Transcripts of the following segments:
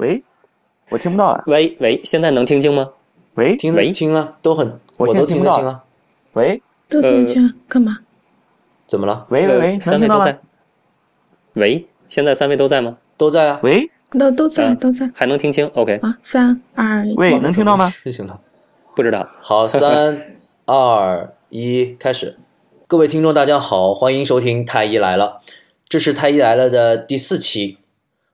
喂，我听不到啊。喂喂，现在能听清吗？喂，听得清啊，都很，我我都现在听不到听得清啊。喂，都听得清啊，干嘛？怎么了？喂喂喂，呃能听到吗三位都在？。喂，现在三位都在吗？都在啊。喂都都在嗯都在还能听清？OK，啊！三二一，喂，能听到吗？事情了。不知道。好，三 二一，开始。各位听众，大家好，欢迎收听《太医来了》，这是《太医来了》的第四期。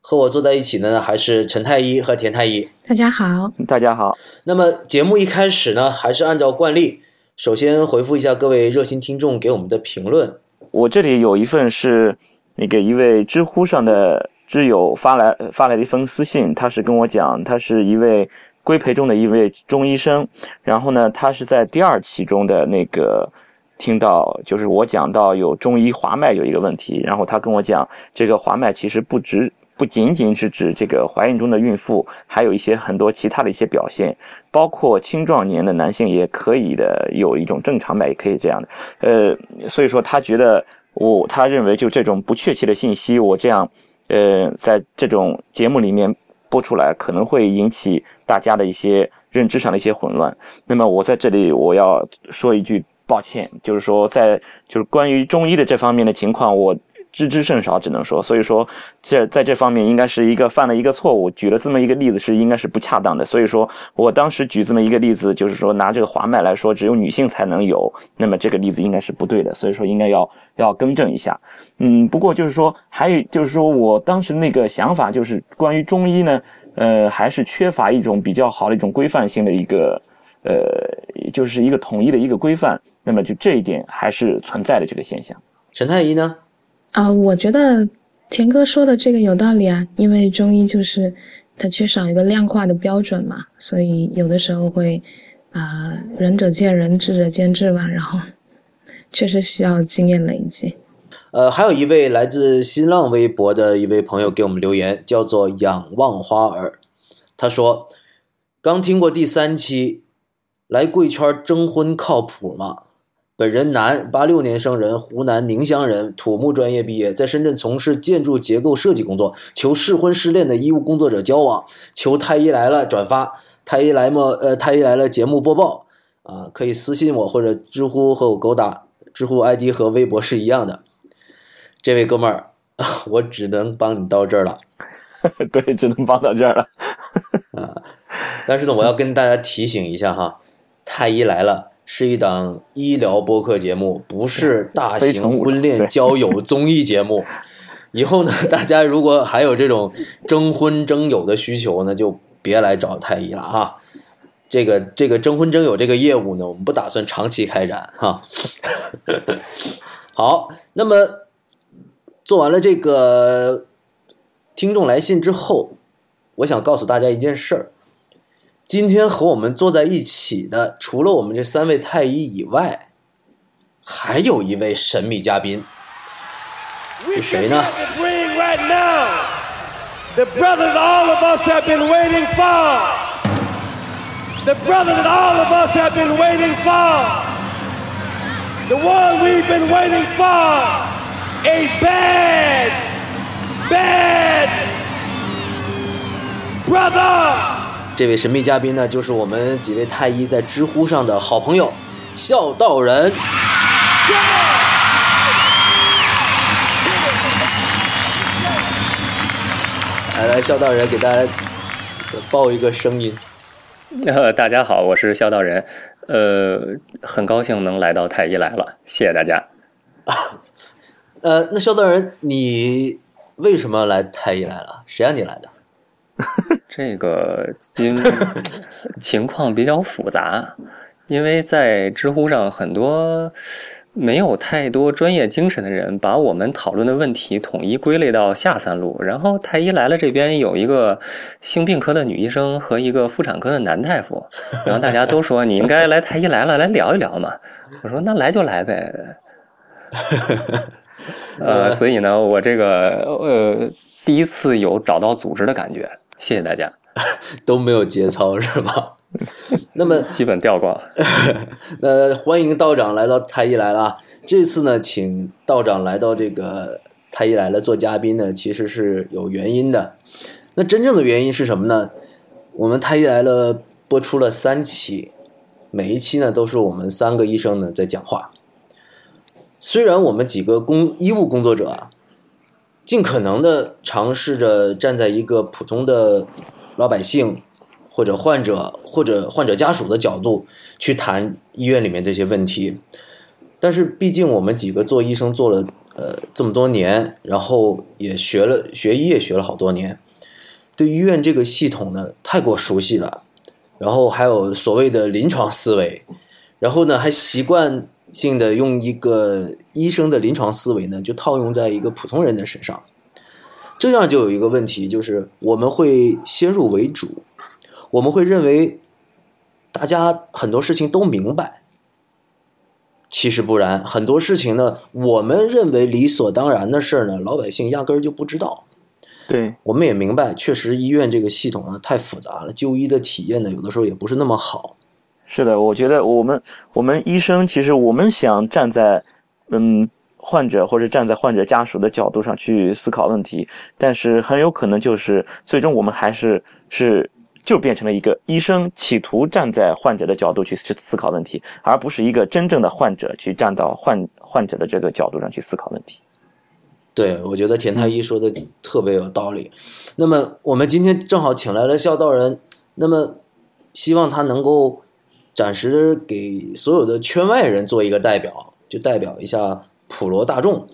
和我坐在一起的呢，还是陈太医和田太医。大家好，大家好，那么节目一开始呢，还是按照惯例，首先回复一下各位热心听众给我们的评论。我这里有一份是那个一位知乎上的知友发来发来的一封私信，他是跟我讲，他是一位规培中的一位中医生，然后呢，他是在第二期中的那个听到，就是我讲到有中医滑脉有一个问题，然后他跟我讲，这个滑脉其实不只不仅仅是指这个怀孕中的孕妇，还有一些很多其他的一些表现，包括青壮年的男性也可以的有一种正常脉也可以这样的，呃，所以说他觉得我他认为就这种不确切的信息，我这样呃在这种节目里面播出来，可能会引起大家的一些认知上的一些混乱。那么我在这里我要说一句抱歉，就是说在就是关于中医的这方面的情况，我知之甚少，只能说，所以说这在这方面应该是一个犯了一个错误，举了这么一个例子是应该是不恰当的。所以说我当时举这么一个例子，就是说拿这个滑脉来说，只有女性才能有，那么这个例子应该是不对的，所以说应该要要更正一下。嗯，不过就是说还有就是说我当时那个想法就是关于中医呢，呃，还是缺乏一种比较好的一种规范性的一个呃，就是一个统一的一个规范。那么就这一点还是存在的这个现象。陈太医呢？啊、我觉得田哥说的这个有道理啊，因为中医就是它缺少一个量化的标准嘛，所以有的时候会啊、仁者见仁，智者见智吧，然后 确实需要经验累积。呃，还有一位来自新浪微博的一位朋友给我们留言，叫做仰望花儿。他说：“刚听过第三期，来贵圈征婚靠谱吗？本人男，八六年生人，湖南宁乡人，土木专业毕业，在深圳从事建筑结构设计工作，求适婚失恋的医务工作者交往，求太医来了转发，太医来么？呃，太医来了节目播报啊，可以私信我或者知乎和我勾搭，知乎 ID 和微博是一样的。”这位哥们儿，我只能帮你到这儿了。对，只能帮到这儿了。啊但是呢，我要跟大家提醒一下哈，《太医来了》是一档医疗播客节目，不是大型婚恋交友综艺节目。以后呢，大家如果还有这种征婚征友的需求呢，就别来找太医了啊。这个这个征婚征友这个业务呢，我们不打算长期开展哈。好，那么做完了这个听众来信之后，我想告诉大家一件事儿。今天和我们坐在一起的，除了我们这三位太医以外，还有一位神秘嘉宾。是谁呢？Bring right now the brother 这位神秘嘉宾呢，就是我们几位太医在知乎上的好朋友，孝道人。来来，孝道人给大家报一个声音。呃，大家好，我是孝道人，呃，很高兴能来到太医来了，谢谢大家。呃，那孝道人，你为什么来太医来了？谁让你来的？这个因情况比较复杂，因为在知乎上很多没有太多专业精神的人，把我们讨论的问题统一归类到下三路。然后太医来了这边有一个性病科的女医生和一个妇产科的男大夫，然后大家都说你应该来太医来了来聊一聊嘛。我说那来就来呗。呃，所以呢，我这个呃第一次有找到组织的感觉，谢谢大家。都没有节操是吧？那么基本掉光了。那欢迎道长来到太医来了啊。这次呢，请道长来到这个太医来了做嘉宾呢，其实是有原因的。那真正的原因是什么呢？我们太医来了播出了三期，每一期呢都是我们三个医生呢在讲话。虽然我们几个工医务工作者啊，尽可能的尝试着站在一个普通的老百姓或者患者或者患者家属的角度去谈医院里面这些问题，但是毕竟我们几个做医生做了呃这么多年，然后也学了学医也学了好多年，对医院这个系统呢太过熟悉了，然后还有所谓的临床思维，然后呢还习惯性的用一个医生的临床思维呢就套用在一个普通人的身上，这样就有一个问题，就是我们会先入为主，我们会认为大家很多事情都明白。其实不然，很多事情呢，我们认为理所当然的事儿呢，老百姓压根儿就不知道。对，我们也明白，确实医院这个系统啊太复杂了，就医的体验呢有的时候也不是那么好。是的，我觉得我们我们医生其实我们想站在嗯患者或者站在患者家属的角度上去思考问题，但是很有可能就是最终我们还是是就变成了一个医生企图站在患者的角度去去思考问题，而不是一个真正的患者去站到患患者的这个角度上去思考问题。对，我觉得田太医说的特别有道理。那么我们今天正好请来了孝道人，那么希望他能够暂时给所有的圈外人做一个代表，就代表一下普罗大众，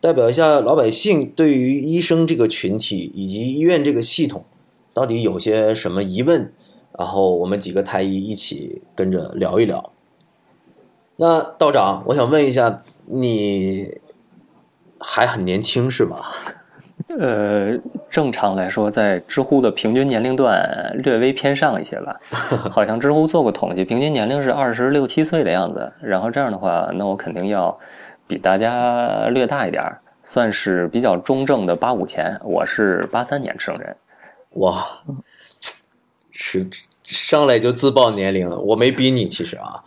代表一下老百姓对于医生这个群体以及医院这个系统到底有些什么疑问，然后我们几个太医一起跟着聊一聊。那道长，我想问一下你。还很年轻是吧？呃，正常来说，在知乎的平均年龄段略微偏上一些吧。好像知乎做过统计，平均年龄是二十六七岁的样子。然后这样的话，那我肯定要比大家略大一点，算是比较中正的八五前。我是八三年生人。哇，是上来就自报年龄了，我没逼你，其实啊。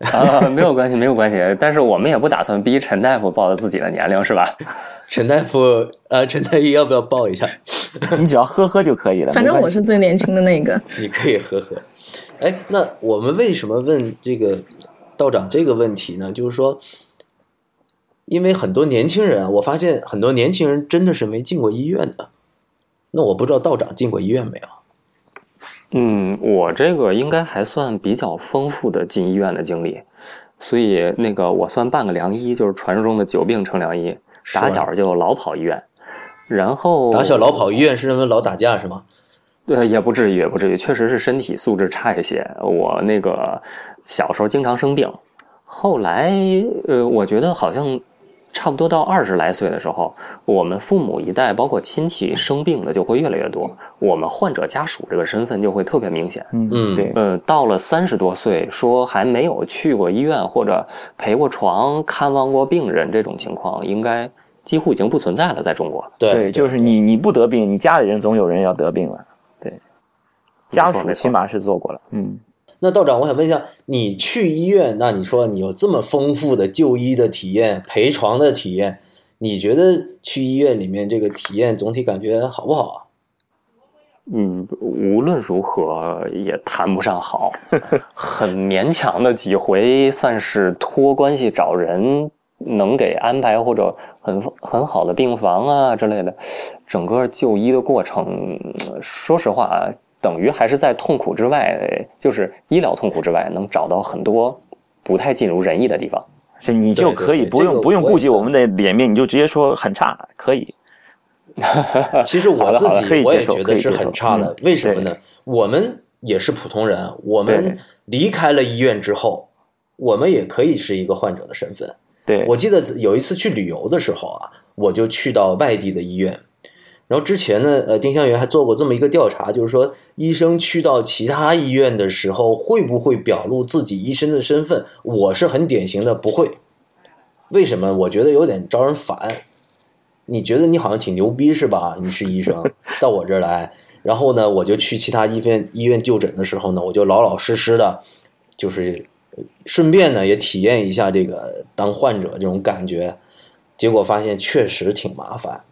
啊，没有关系，没有关系。但是我们也不打算逼陈大夫报自己的年龄，是吧？陈大夫，呃，陈太医要不要报一下？你只要呵呵就可以了。反正我是最年轻的那个。你可以呵呵。哎，那我们为什么问这个道长这个问题呢？就是说，因为很多年轻人啊，我发现很多年轻人真的是没进过医院的。那我不知道道长进过医院没有？嗯，我这个应该还算比较丰富的进医院的经历，所以那个我算半个良医，就是传说中的久病成良医，打小就老跑医院，然后打小老跑医院是因为老打架是吗？对，也不至于，也不至于，确实是身体素质差一些。我那个小时候经常生病，后来呃，我觉得好像。差不多到二十来岁的时候，我们父母一代，包括亲戚生病的就会越来越多，我们患者家属这个身份就会特别明显。嗯，对，呃，到了三十多岁，说还没有去过医院或者陪过床、看望过病人这种情况，应该几乎已经不存在了，在中国。对，就是你你不得病，你家里人总有人要得病了。对，家属起码是做过了。嗯。那道长，我想问一下，你去医院，那你说你有这么丰富的就医的体验、陪床的体验，你觉得去医院里面这个体验总体感觉好不好啊？嗯，无论如何也谈不上好，很勉强的几回算是托关系找人能给安排或者很很好的病房啊之类的，整个就医的过程，说实话。等于还是在痛苦之外，就是医疗痛苦之外，能找到很多不太尽如人意的地方。所以你就可以不用不用顾及我们的脸面，你就直接说很差，可以。其实我 自己我也觉得是很差的，为什么呢？我们也是普通人，我们离开了医院之后，我们也可以是一个患者的身份。对我记得有一次去旅游的时候啊，我就去到外地的医院。然后之前呢，呃，丁香园还做过这么一个调查，就是说医生去到其他医院的时候，会不会表露自己医生的身份？我是很典型的不会。为什么？我觉得有点招人烦。你觉得你好像挺牛逼是吧？你是医生，到我这儿来，然后呢，我就去其他医院医院就诊的时候呢，我就老老实实的，就是顺便呢也体验一下这个当患者这种感觉。结果发现确实挺麻烦。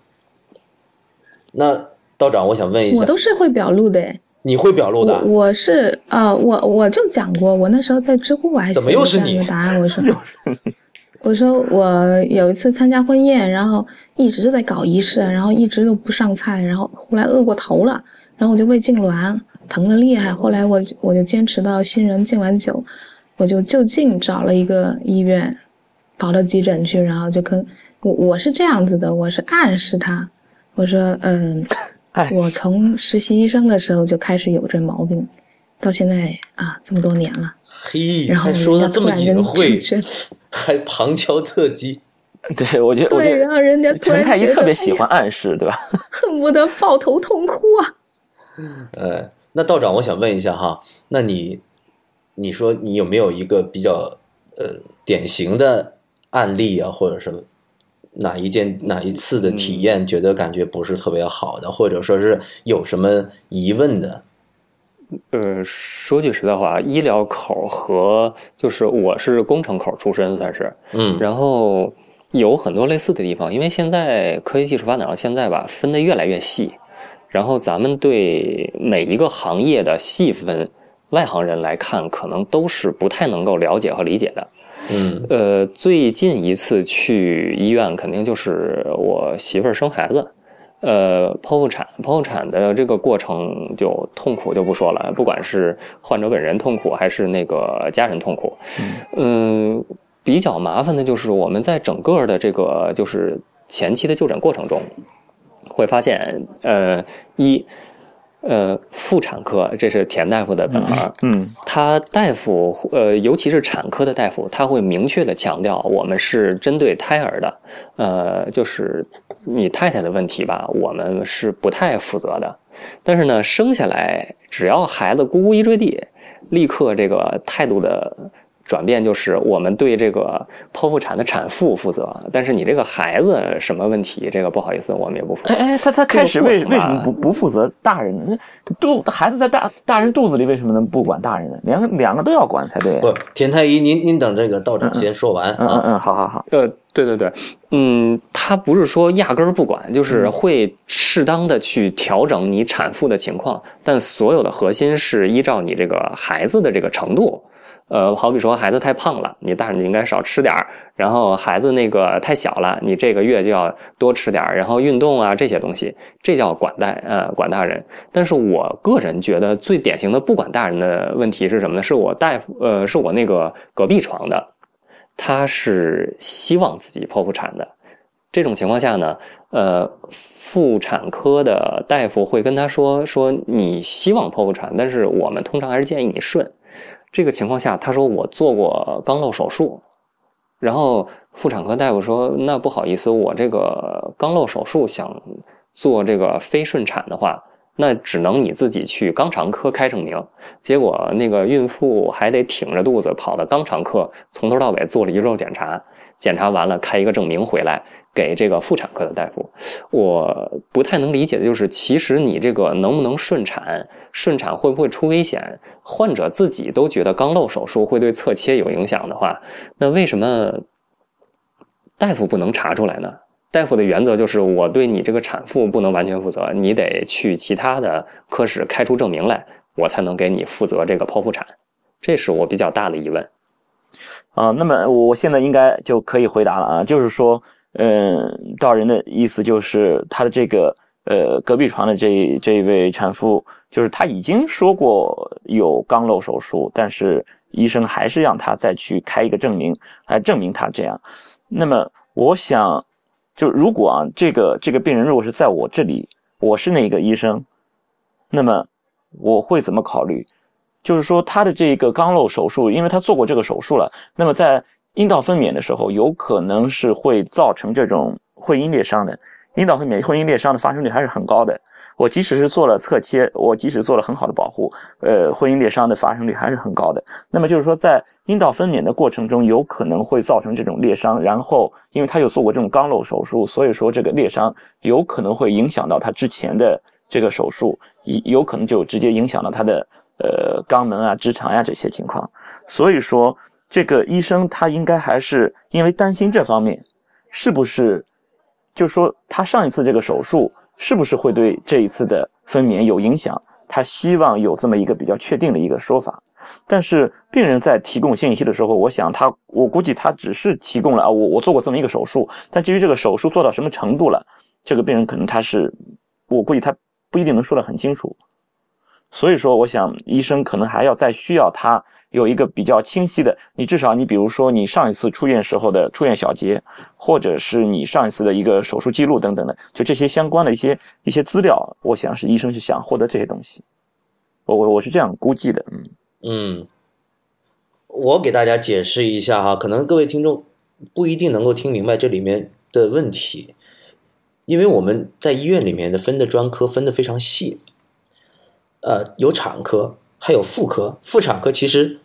那道长，我想问一下，我都是会表露的诶。你会表露的我？我是呃，我我就讲过，我那时候在知乎我还怎么写过这样又是你答案，我说我说我有一次参加婚宴，然后一直在搞仪式，然后一直都不上菜，然后后来饿过头了，然后我就胃痉挛，疼的厉害，后来我我就坚持到新人敬完酒，我就就近找了一个医院，跑到急诊去，然后就跟我我是这样子的，我是暗示他，我说嗯。哎我从实习医生的时候就开始有这毛病，到现在啊这么多年了，嘿，然后还说的这么隐晦还旁敲侧击。对我觉得，对，然后人家突陈太医然觉得特别喜欢暗示，对吧？恨不得抱头痛哭啊！呃，那道长，我想问一下哈，那你，你说你有没有一个比较呃典型的案例啊，或者是哪一件哪一次的体验，觉得感觉不是特别好的，或者说是有什么疑问的？呃，说句实在话，医疗口和就是我是工程口出身，算是，嗯然后有很多类似的地方，因为现在科学技术发展到现在吧，分的越来越细，然后咱们对每一个行业的细分，外行人来看，可能都是不太能够了解和理解的。嗯。呃，最近一次去医院，肯定就是我媳妇儿生孩子。呃，剖腹产，剖腹产的这个过程就痛苦就不说了，不管是患者本人痛苦，还是那个家人痛苦，嗯，比较麻烦的就是我们在整个的这个就是前期的就诊过程中，会发现，呃，一，呃，妇产科这是田大夫的本行，嗯他大夫呃，尤其是产科的大夫，他会明确的强调，我们是针对胎儿的，呃，就是你太太的问题吧，我们是不太负责的。但是呢，生下来只要孩子咕咕一坠地，立刻这个态度的转变就是我们对这个剖腹产的产妇负责，但是你这个孩子什么问题，这个不好意思，我们也不负责哎。哎，他他开始为为什么不不负责大人呢？肚孩子在大大人肚子里，为什么能不管大人呢？两个两个都要管才对。不，田太医，您您等这个道长先说完啊。嗯嗯嗯，好好好。呃，对对对，嗯，他不是说压根儿不管，就是会适当的去调整你产妇的情况，但所有的核心是依照你这个孩子的这个程度。呃，好比说孩子太胖了，你大人就应该少吃点儿；然后孩子那个太小了，你这个月就要多吃点儿。然后运动啊这些东西，这叫管大呃管大人。但是我个人觉得最典型的不管大人的问题是什么呢？是我大夫呃是我那个隔壁床的，他是希望自己剖腹产的。这种情况下呢，呃，妇产科的大夫会跟他说说你希望剖腹产，但是我们通常还是建议你顺。这个情况下，他说我做过肛瘘手术，然后妇产科大夫说那不好意思，我这个肛瘘手术想做这个非顺产的话，那只能你自己去肛肠科开证明。结果那个孕妇还得挺着肚子跑到肛肠科，从头到尾做了一周检查，检查完了开一个证明回来给这个妇产科的大夫。我不太能理解的就是，其实你这个能不能顺产，顺产会不会出危险，患者自己都觉得肛瘘手术会对侧切有影响的话，那为什么大夫不能查出来呢？大夫的原则就是，我对你这个产妇不能完全负责，你得去其他的科室开出证明来，我才能给你负责这个剖腹产。这是我比较大的疑问。啊，那么我现在应该就可以回答了啊，就是说，嗯，道人的意思就是他的这个呃隔壁床的这这一位产妇，就是他已经说过有肛瘘手术，但是医生还是让他再去开一个证明来证明他这样。那么我想，就如果啊这个这个病人如果是在我这里，我是那个医生，那么我会怎么考虑？就是说他的这个肛瘘手术，因为他做过这个手术了，那么在阴道分娩的时候，有可能是会造成这种会阴裂伤的。阴道分娩会阴裂伤的发生率还是很高的。我即使是做了侧切，我即使做了很好的保护，呃，会阴裂伤的发生率还是很高的。那么就是说，在阴道分娩的过程中，有可能会造成这种裂伤，然后因为他有做过这种肛瘘手术，所以说这个裂伤有可能会影响到他之前的这个手术，有可能就直接影响到他的呃肛门啊、直肠呀、这些情况。所以说，这个医生他应该还是因为担心这方面，是不是？就说他上一次这个手术是不是会对这一次的分娩有影响？他希望有这么一个比较确定的一个说法。但是病人在提供信息的时候，我想他，我估计他只是提供了啊，我我做过这么一个手术，但至于这个手术做到什么程度了，这个病人可能他是，我估计他不一定能说得很清楚。所以说，我想医生可能还要再需要他有一个比较清晰的，你至少你比如说你上一次出院时候的出院小结，或者是你上一次的一个手术记录等等的，就这些相关的一些一些资料，我想是医生是想获得这些东西。我我我是这样估计的，嗯。嗯，我给大家解释一下哈，可能各位听众不一定能够听明白这里面的问题，因为我们在医院里面的分的专科分的非常细，呃，有产科，还有妇科。妇产科其实，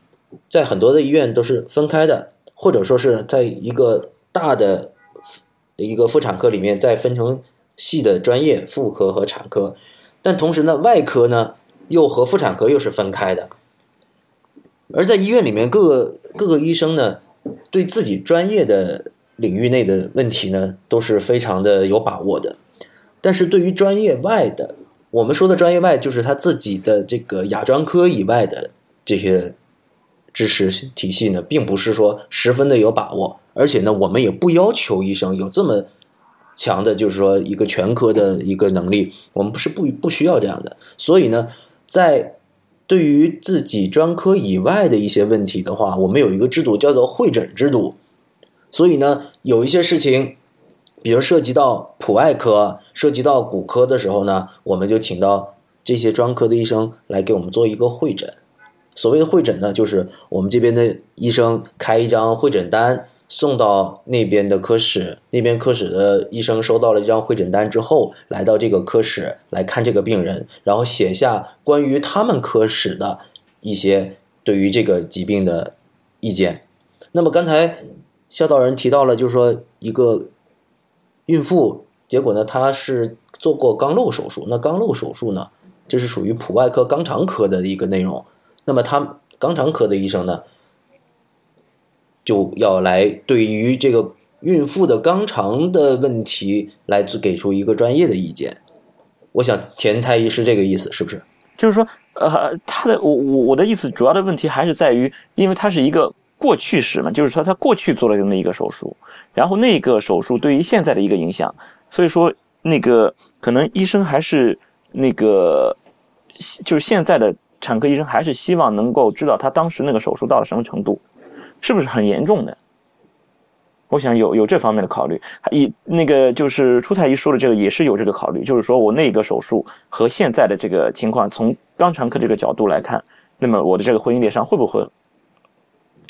在很多的医院都是分开的，或者说是在一个大的一个妇产科里面再分成细的专业，妇科和产科。但同时呢，外科呢又和妇产科又是分开的。而在医院里面，各个各个医生呢，对自己专业的领域内的问题呢，都是非常的有把握的。但是对于专业外的，我们说的专业外，就是他自己的这个亚专科以外的这些知识体系呢，并不是说十分的有把握。而且呢，我们也不要求医生有这么强的，就是说一个全科的一个能力，我们不是不不需要这样的。所以呢，在对于自己专科以外的一些问题的话，我们有一个制度叫做会诊制度。所以呢，有一些事情，比如涉及到普外科、涉及到骨科的时候呢，我们就请到这些专科的医生来给我们做一个会诊。所谓的会诊呢，就是我们这边的医生开一张会诊单。送到那边的科室，那边科室的医生收到了这张会诊单之后，来到这个科室来看这个病人，然后写下关于他们科室的一些对于这个疾病的意见。那么刚才肖道人提到了，就是说一个孕妇，结果呢，她是做过肛瘘手术。那肛瘘手术呢，这是属于普外科肛肠科的一个内容。那么他肛肠科的医生呢？就要来对于这个孕妇的肛肠的问题来给出一个专业的意见。我想田太医是这个意思，是不是？就是说，呃，他的我我我的意思主要的问题还是在于，因为它是一个过去式嘛，就是说他过去做了这么一个手术，然后那个手术对于现在的一个影响，所以说那个可能医生还是那个就是现在的产科医生还是希望能够知道他当时那个手术到了什么程度。是不是很严重的？我想有有这方面的考虑。一那个就是初太医说的这个也是有这个考虑，就是说我那个手术和现在的这个情况，从肛肠科这个角度来看，那么我的这个婚姻裂伤会不会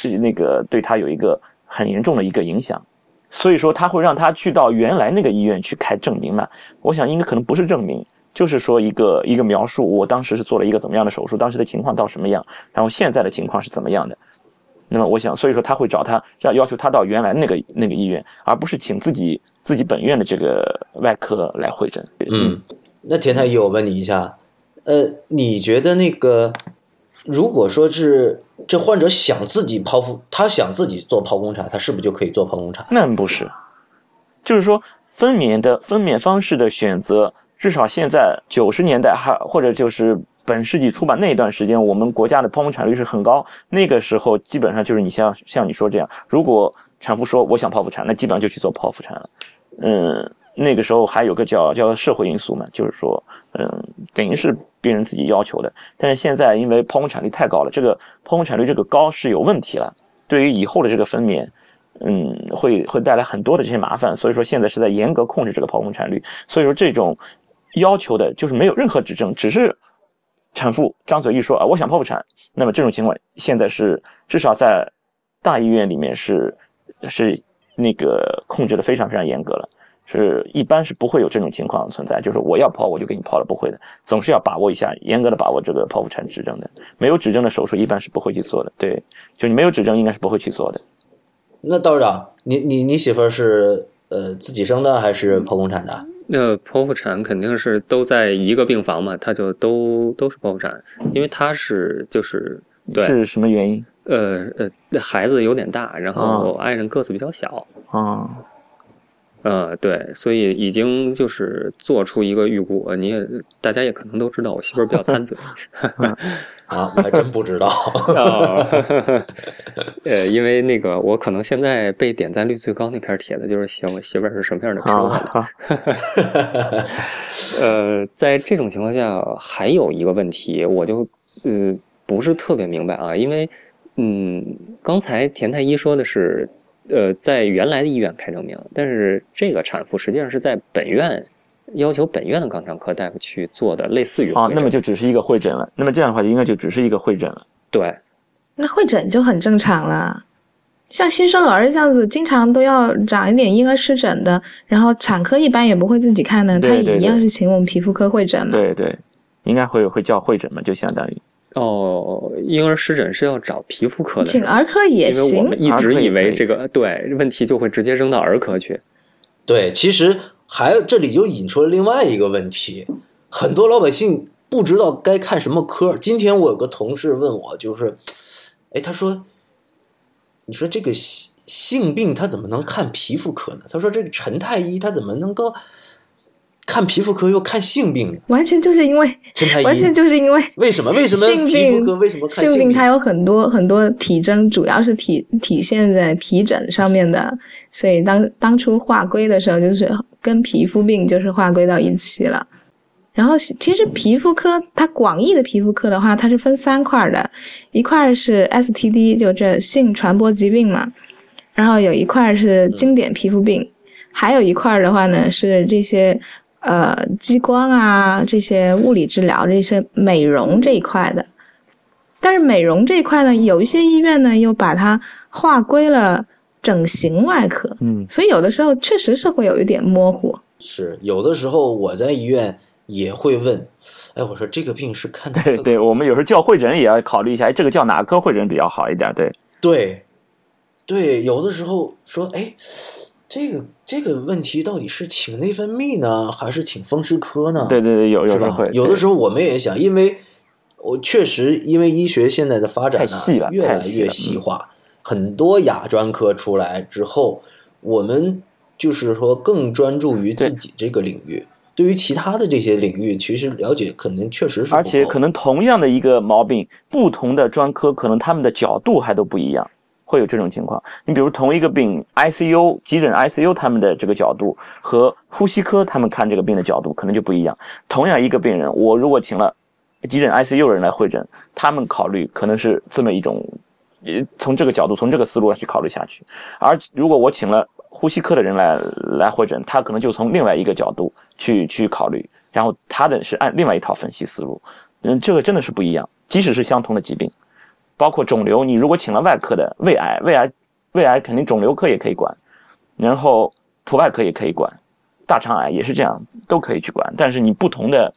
是那个对他有一个很严重的一个影响？所以说他会让他去到原来那个医院去开证明嘛？我想应该可能不是证明，就是说一个一个描述，我当时是做了一个怎么样的手术，当时的情况到什么样，然后现在的情况是怎么样的。那么我想，所以说他会找他要要求他到原来那个那个医院，而不是请自己自己本院的这个外科来会诊。嗯，那田太医，我问你一下，呃，你觉得那个如果说是这患者想自己剖腹，他想自己做剖宫产，他是不是就可以做剖宫产？那不是，就是说分娩的分娩方式的选择，至少现在九十年代还或者就是。本世纪初吧，那一段时间我们国家的剖宫产率是很高。那个时候基本上就是你像像你说这样，如果产妇说我想剖腹产，那基本上就去做剖腹产了。嗯，那个时候还有个叫叫社会因素嘛，就是说，嗯，等于是病人自己要求的。但是现在因为剖宫产率太高了，这个剖宫产率这个高是有问题了，对于以后的这个分娩，嗯，会会带来很多的这些麻烦。所以说现在是在严格控制这个剖宫产率。所以说这种要求的就是没有任何指证，只是。产妇张嘴一说啊，我想剖腹产，那么这种情况现在是至少在大医院里面是是那个控制的非常非常严格了，是一般是不会有这种情况存在，就是我要剖我就给你剖了，不会的，总是要把握一下，严格的把握这个剖腹产指征的，没有指征的手术一般是不会去做的，对，就你没有指征应该是不会去做的。那道长，你你你媳妇儿是呃自己生的还是剖宫产的？那剖腹产肯定是都在一个病房嘛，他就都都是剖腹产，因为他是就是对是什么原因？呃呃，孩子有点大，然后爱人个子比较小啊。呃，对，所以已经就是做出一个预估。你也大家也可能都知道，我媳妇儿比较贪嘴。啊，我还真不知道。啊，呃，因为那个我可能现在被点赞率最高那篇帖子就是写我媳妇儿是什么样的吃法的。啊，呃，在这种情况下，还有一个问题，我就呃不是特别明白啊，因为嗯，刚才田太医说的是，呃，在原来的医院开证明，但是这个产妇实际上是在本院要求本院的肛肠科大夫去做的，类似于啊，那么就只是一个会诊了。那么这样的话，应该就只是一个会诊了。对，那会诊就很正常了。像新生儿这样子，经常都要长一点婴儿湿疹的，然后产科一般也不会自己看的，对他也一样是请我们皮肤科会诊嘛。对对，应该会会叫会诊嘛，就相当于哦，婴儿湿疹是要找皮肤科的，请儿科也行因为我们。一直以为这个对问题就会直接扔到儿科去。对，其实还这里就引出了另外一个问题，很多老百姓不知道该看什么科。今天我有个同事问我，就是，哎，他说，你说这个性性病他怎么能看皮肤科呢？他说这个陈太医他怎么能够看皮肤科又看性病呢？完全就是因为，完全就是因为为什么？为什么性病科为什么看性病？它有很多很多体征，主要是体体现在皮疹上面的，所以当当初划归的时候，就是跟皮肤病就是划归到一起了。然后其实皮肤科它广义的皮肤科的话，它是分三块儿的，一块儿是 STD，就这性传播疾病嘛，然后有一块儿是经典皮肤病，还有一块儿的话呢是这些呃激光啊这些物理治疗这些美容这一块的。但是美容这一块呢，有一些医院呢又把它划归了整形外科，嗯，所以有的时候确实是会有一点模糊。是有的时候我在医院也会问，哎，我说这个病是看对对，我们有时候叫会诊也要考虑一下，哎，这个叫哪科会诊比较好一点？对，对，对，有的时候说，哎，这个这个问题到底是请内分泌呢，还是请风湿科呢？对对对，有有的时候我们也想，因为我确实因为医学现在的发展呢太细了越来越细化，很多亚专科出来之后，我们就是说更专注于自己这个领域。对于其他的这些领域，其实了解可能确实是，而且可能同样的一个毛病，不同的专科可能他们的角度还都不一样，会有这种情况。你比如同一个病，ICU 急诊 ICU 他们的这个角度和呼吸科他们看这个病的角度可能就不一样。同样一个病人，我如果请了急诊 ICU 人来会诊，他们考虑可能是这么一种，呃，从这个角度，从这个思路上去考虑下去。而如果我请了呼吸科的人来来会诊，他可能就从另外一个角度去去考虑，然后他的是按另外一套分析思路。嗯，这个真的是不一样。即使是相同的疾病，包括肿瘤，你如果请了外科的胃癌，胃癌胃癌肯定肿瘤科也可以管，然后普外科也可以管，大肠癌也是这样，都可以去管。但是你不同的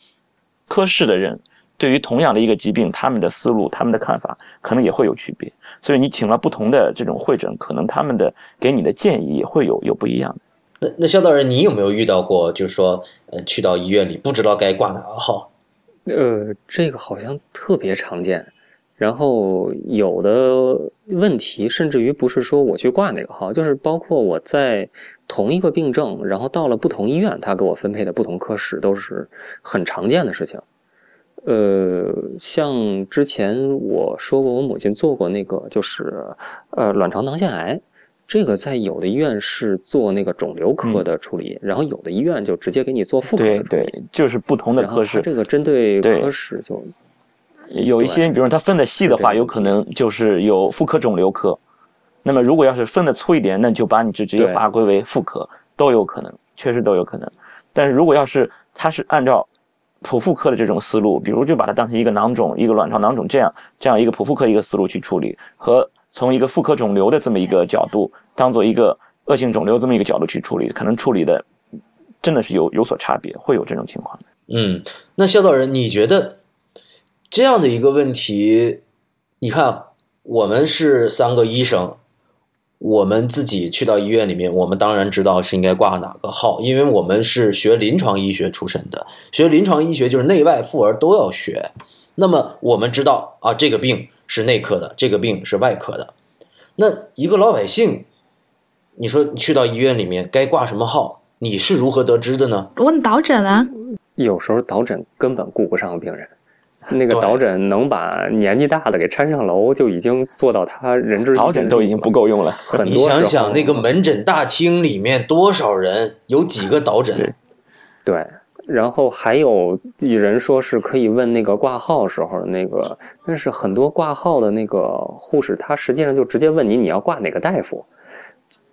科室的人，对于同样的一个疾病，他们的思路、他们的看法可能也会有区别。所以你请了不同的这种会诊，可能他们的给你的建议也会有有不一样的。那那肖导人，你有没有遇到过，就是说，呃，去到医院里不知道该挂哪个号？呃，这个好像特别常见。然后有的问题，甚至于不是说我去挂哪个号，就是包括我在同一个病症，然后到了不同医院，他给我分配的不同科室，都是很常见的事情。呃，像之前我说过，我母亲做过那个，就是呃卵巢囊腺癌，这个在有的医院是做那个肿瘤科的处理，然后有的医院就直接给你做妇科的处理。对，就是不同的科室。这个针对对科室就有一些，比如说它分的细的话，有可能就是有妇科肿瘤科。那么如果要是分的粗一点，那就把你就直接划归为妇科，都有可能，确实都有可能。但是如果要是它是按照普妇科的这种思路，比如就把它当成一个囊肿、一个卵巢囊肿这样这样一个普妇科一个思路去处理，和从一个妇科肿瘤的这么一个角度，当做一个恶性肿瘤这么一个角度去处理，可能处理的真的是有有所差别，会有这种情况。嗯，那肖道人，你觉得这样的一个问题，你看，我们是三个医生，我们自己去到医院里面，我们当然知道是应该挂哪个号，因为我们是学临床医学出身的，学临床医学就是内外妇儿都要学。那么我们知道啊，这个病是内科的，这个病是外科的。那一个老百姓，你说你去到医院里面该挂什么号，你是如何得知的呢？问导诊啊，有时候导诊根本顾不上病人，那个导诊能把年纪大的给搀上楼，就已经做到他仁至义尽导诊都已经不够用了。你很多你想想那个门诊大厅里面多少人，有几个导诊？对，然后还有人说是可以问那个挂号时候那个，但是很多挂号的那个护士，他实际上就直接问你你要挂哪个大夫，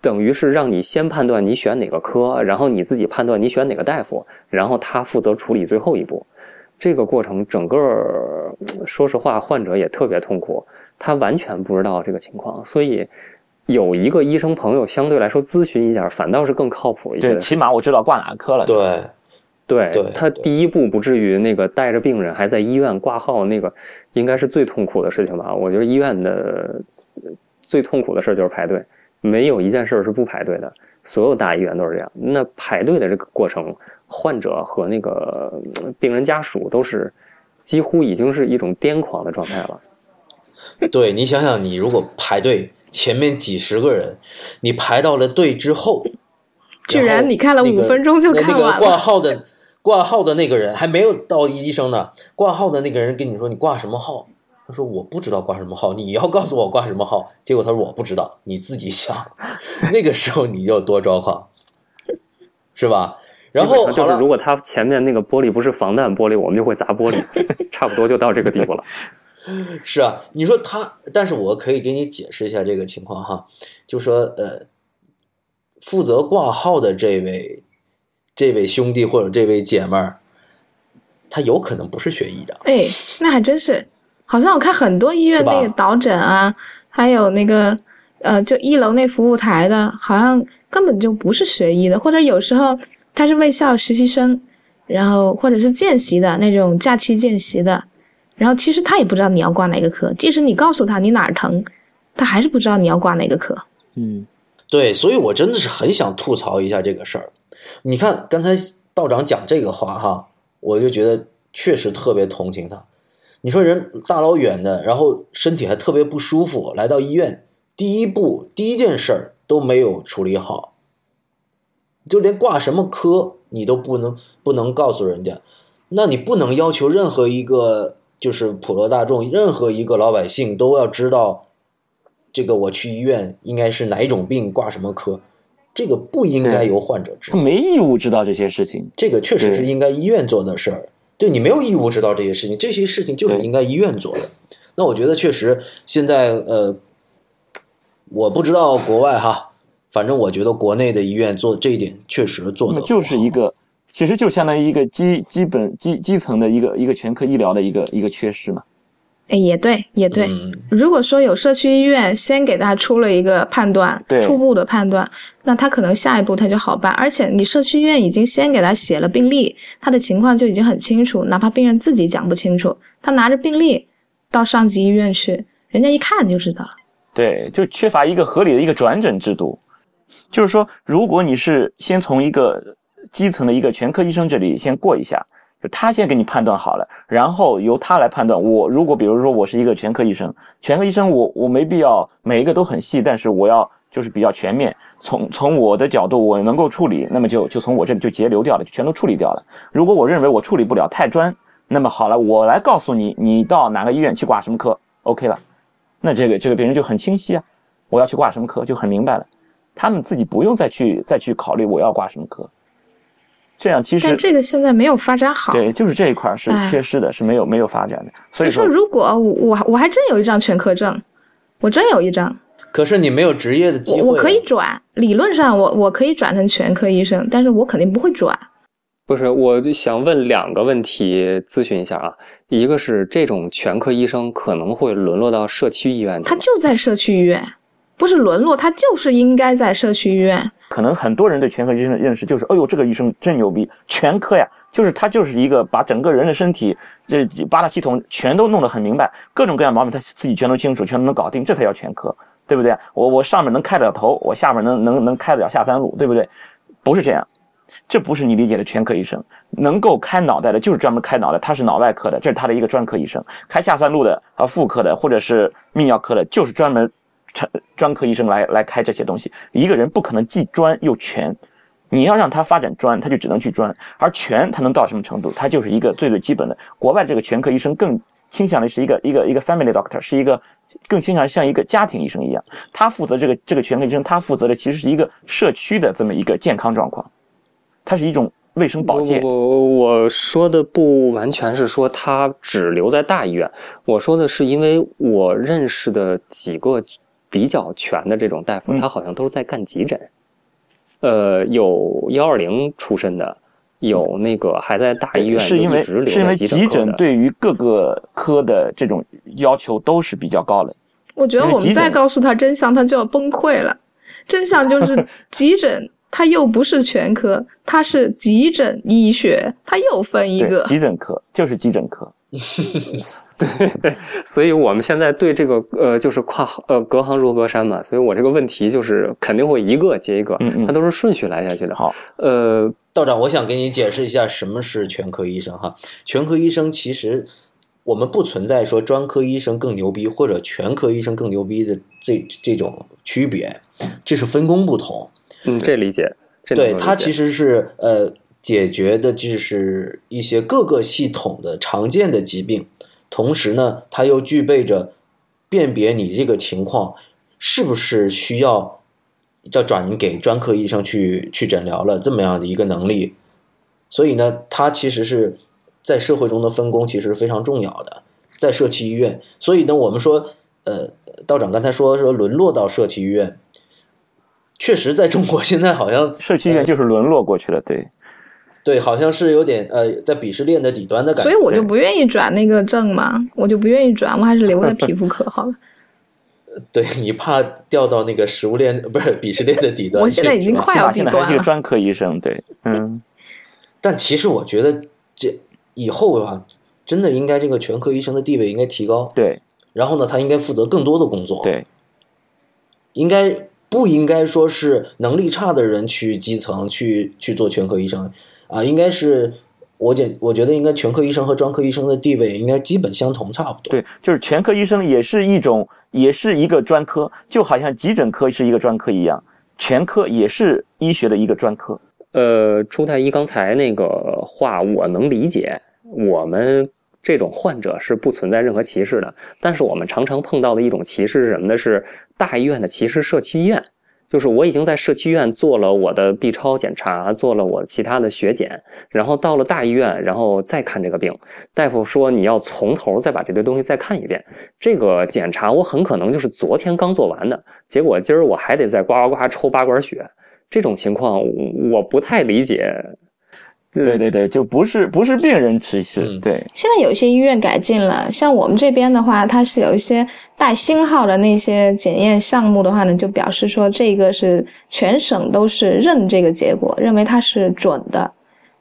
等于是让你先判断你选哪个科，然后你自己判断你选哪个大夫，然后他负责处理最后一步。这个过程整个儿说实话，患者也特别痛苦，他完全不知道这个情况，所以。有一个医生朋友相对来说咨询一下，反倒是更靠谱一些。对，起码我知道挂哪个科了。对，对他第一步不至于那个带着病人还在医院挂号，那个应该是最痛苦的事情吧？我觉得医院的呃最痛苦的事就是排队，没有一件事儿是不排队的，所有大医院都是这样。那排队的这个过程，患者和那个呃病人家属都是几乎已经是一种癫狂的状态了。对你想想，你如果排队前面几十个人，你排到了队之后，居然你看了五分钟就看完了那个挂号的挂号的那个人还没有到医生呢，挂号的那个人跟你说你挂什么号？他说我不知道挂什么号，你要告诉我挂什么号。结果他说我不知道，你自己想。那个时候你就多抓狂，是吧？然后就是，如果他前面那个玻璃不是防弹玻璃，我们就会砸玻璃，差不多就到这个地步了。是啊，你说他，但是我可以给你解释一下这个情况哈，就说呃，负责挂号的这位这位兄弟或者这位姐们儿，他有可能不是学医的，哎，那还真是，好像我看很多医院那个导诊啊，还有那个呃，就一楼那服务台的，好像根本就不是学医的，或者有时候他是卫校实习生，然后或者是见习的那种假期见习的，然后其实他也不知道你要挂哪个科，即使你告诉他你哪儿疼，他还是不知道你要挂哪个科。嗯，对，所以我真的是很想吐槽一下这个事儿。你看刚才道长讲这个话哈，我就觉得确实特别同情他。你说人大老远的，然后身体还特别不舒服，来到医院，第一步第一件事儿都没有处理好，就连挂什么科你都不能不能告诉人家，那你不能要求任何一个就是普罗大众，任何一个老百姓都要知道，这个我去医院应该是哪一种病挂什么科，这个不应该由患者知道，他没义务知道这些事情。这个确实是应该医院做的事儿。对你没有义务知道这些事情，这些事情就是应该医院做的。那我觉得确实现在呃，我不知道国外哈，反正我觉得国内的医院做这一点确实做的那就是一个，其实就相当于一个基基本基基层的一个一个全科医疗的一个一个缺失嘛。哎，也对，也对。嗯如果说有社区医院先给他出了一个判断，初步的判断，那他可能下一步他就好办。而且你社区医院已经先给他写了病历，他的情况就已经很清楚，哪怕病人自己讲不清楚，他拿着病历到上级医院去，人家一看就知道了。对，就缺乏一个合理的一个转诊制度。就是说，如果你是先从一个基层的一个全科医生这里先过一下，他先给你判断好了，然后由他来判断。我如果比如说我是一个全科医生，全科医生我我没必要每一个都很细，但是我要就是比较全面。从从我的角度我能够处理，那么就就从我这里就截留掉了，就全都处理掉了。如果我认为我处理不了太专，那么好了，我来告诉你，你到哪个医院去挂什么科，OK 了。那这个这个病人就很清晰啊，我要去挂什么科就很明白了，他们自己不用再去再去考虑我要挂什么科，这样其实但这个现在没有发展好。对就是这一块儿是哎缺失的，是没有没有发展的，所以你说说如果我我我还真有一张全科证，我真有一张，可是你没有职业的机会我可以转，理论上我我可以转成全科医生，但是我肯定不会转。不是，我就想问两个问题，咨询一下啊。一个是这种全科医生可能会沦落到社区医院，他就在社区医院，不是沦落，他就是应该在社区医院。可能很多人对全科医生的认识就是，哎呦，这个医生真牛逼，全科呀，就是他就是一个把整个人的身体这八大系统全都弄得很明白，各种各样毛病他自己全都清楚，全都能搞定，这才叫全科，对不对？我我上面能开得了头，我下面能能能开得了下三路，对不对？不是这样，这不是你理解的全科医生，能够开脑袋的就是专门开脑袋，他是脑外科的，这是他的一个专科医生；开下三路的啊，妇科的或者是泌尿科的，就是专门专专科医生来来开这些东西。一个人不可能既专又全，你要让他发展专，他就只能去专；而全他能到什么程度？他就是一个最最基本的。国外这个全科医生更倾向于是一个一个一个 family doctor，是一个更倾向于像一个家庭医生一样，他负责这个这个全科医生，他负责的其实是一个社区的这么一个健康状况，它是一种卫生保健。我，我说的不完全是说他只留在大医院，我说的是因为我认识的几个比较全的这种大夫，嗯他好像都是在干急诊，呃，有幺二零出身的，有那个还在大医院是因为直是因为急急诊。对于各个科的这种要求都是比较高的。我觉得我们再告诉他真相，他就要崩溃了。真相就是急诊，它又不是全科，它是急诊医学，它又分一，个。急诊科就是急诊科。所以我们现在对这个呃，就是跨呃隔行如隔山嘛，所以我这个问题就是肯定会一个接一个，嗯嗯它都是顺序来下去的。好，呃，道长，我想给你解释一下什么是全科医生哈。全科医生其实我们不存在说专科医生更牛逼或者全科医生更牛逼的这这种区别，这是分工不同。嗯，这理解，这对，够理解它其实是呃解决的就是一些各个系统的常见的疾病，同时呢，它又具备着辨别你这个情况是不是需要要转给专科医生去去诊疗了这么样的一个能力。所以呢，它其实是在社会中的分工其实是非常重要的，在社区医院。所以呢，我们说，呃，道长刚才说说沦落到社区医院，确实在中国现在好像社区医院就是沦落过去了，对。对，好像是有点呃，在鄙视链的底端的感觉。所以我就不愿意转那个证嘛，我就不愿意转，我还是留在皮肤科 好了。对你怕掉到那个食物链，不是鄙视链的底端。我现在已经快要起码现在低端了还是个专科医生，对，嗯，但其实我觉得这以后啊，真的应该这个全科医生的地位应该提高。对然后呢，他应该负责更多的工作。，对，应该不应该说是能力差的人去基层去去做全科医生啊？应该是我觉我觉得应该全科医生和专科医生的地位应该基本相同，差不多。对，就是全科医生也是一种，也是一个专科，就好像急诊科是一个专科一样，全科也是医学的一个专科。呃，朱太医刚才那个话我能理解，我们这种患者是不存在任何歧视的。但是我们常常碰到的一种歧视是什么呢？是大医院的歧视社区医院。就是我已经在社区医院做了我的 B 超检查，做了我其他的血检，然后到了大医院，然后再看这个病，大夫说你要从头再把这堆东西再看一遍。这个检查我很可能就是昨天刚做完的，结果今儿我还得再呱呱呱抽八管血。这种情况我不太理解。对对对，就不是不是病人歧视，嗯对现在有一些医院改进了，像我们这边的话，它是有一些带星号的那些检验项目的话呢，就表示说这个是全省都是认这个结果，认为它是准的。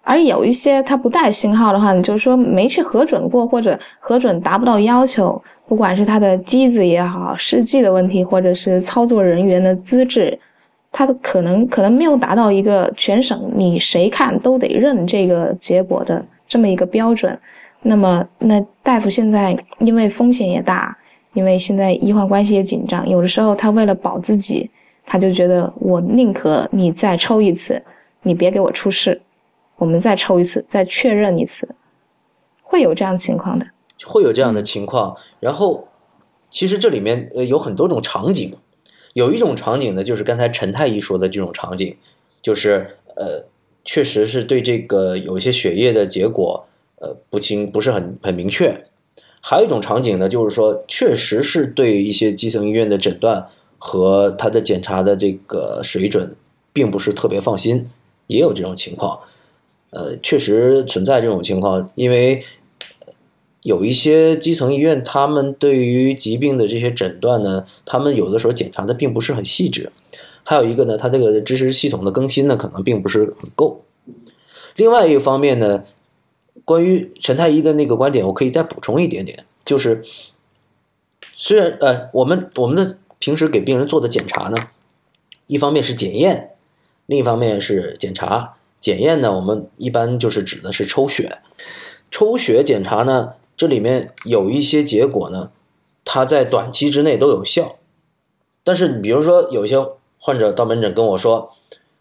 而有一些它不带星号的话呢，就是说没去核准过，或者核准达不到要求，不管是它的机子也好，试剂的问题，或者是操作人员的资质，它的可能可能没有达到一个全省你谁看都得认这个结果的这么一个标准。那么，那大夫现在因为风险也大，因为现在医患关系也紧张，有的时候他为了保自己，他就觉得我宁可你再抽一次，你别给我出事，我们再抽一次，再确认一次，会有这样情况的。会有这样的情况。然后，其实这里面呃有很多种场景，有一种场景呢，就是刚才陈太医说的这种场景，就是呃，确实是对这个有一些血液的结果呃不清，不是很很明确。还有一种场景呢，就是说确实是对一些基层医院的诊断和他的检查的这个水准，并不是特别放心，也有这种情况。呃，确实存在这种情况，因为有一些基层医院，他们对于疾病的这些诊断呢，他们有的时候检查的并不是很细致。还有一个呢，它这个知识系统的更新呢，可能并不是很够。另外一个方面呢，关于陈太医的那个观点，我可以再补充一点点，就是虽然呃，我们我们的平时给病人做的检查呢，一方面是检验，另一方面是检查。检验呢，我们一般就是指的是抽血。抽血检查呢，这里面有一些结果呢，它在短期之内都有效，但是你比如说有一些患者到门诊跟我说，